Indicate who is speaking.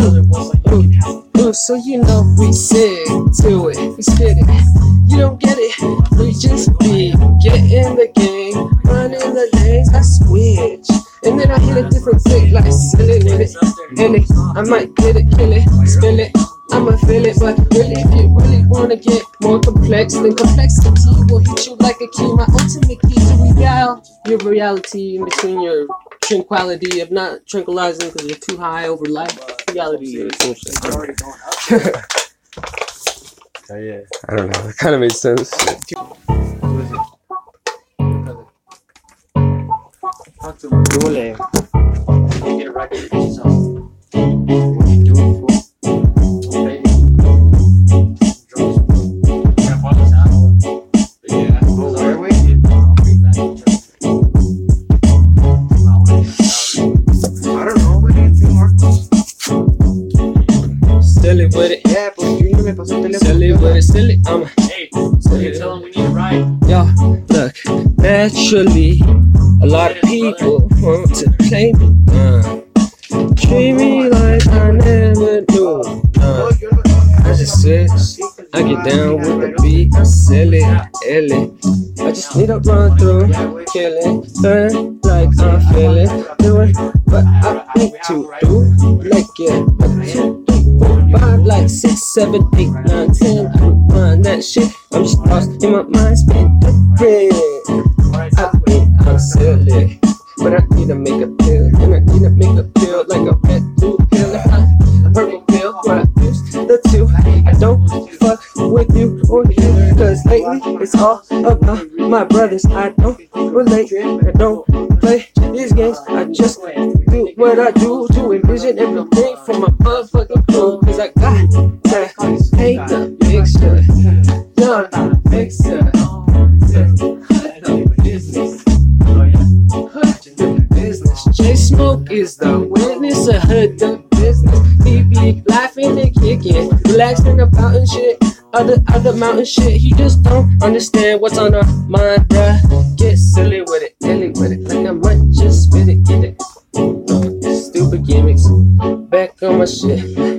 Speaker 1: Ooh, ooh, so you know we sick to it, we spit it. You don't get it, we just be get in the game, running the lanes, I switch. And then I hit a different flick like silly with it. And it, I might get it, kill it, spill it. I'ma feel it, but really, if you really wanna get more complex, then complexity will hit you like a key. My ultimate key to regal your reality in between your tranquility of not tranquilizing because you're too high over life. Reality is
Speaker 2: Oh, yeah.
Speaker 1: I don't know. It kind of made sense.
Speaker 2: Talk to him.
Speaker 1: Silly with it.
Speaker 3: Yeah, pues Junior me pasó el
Speaker 1: Silly
Speaker 3: teléfono.
Speaker 1: with it. Silly. I'm
Speaker 2: Hey, so you tell him we need a ride.
Speaker 1: Yo, look, naturally, a lot of people want to play me. Uh, treat me like I never knew. Uh, I just switch, I get down with the beat. I'm silly, illy. I just need a run through, kill it, burn like I'm feeling, doing what I need to do. Like yeah, one, two, like six, seven, eight, nine, ten. I don't mind that shit. I'm just lost in my mind, spin different. I mean, I'm silly, but I need to make a pill, and I need to make a pill with you or you, cause lately it's all about my brothers. I don't relate, I don't play these games. I just do what I do to envision everything for my motherfucking crew. Cause I got to paint the picture, young picture. Business. Business. J Smoke is the witness of hood the business. He be laughing and kicking, relaxing about and shit. Other other mountain shit, he just don't understand what's on our mind, bruh. Get silly with it, silly with it, like I might just spit it, get it. Stupid gimmicks, back on my shit.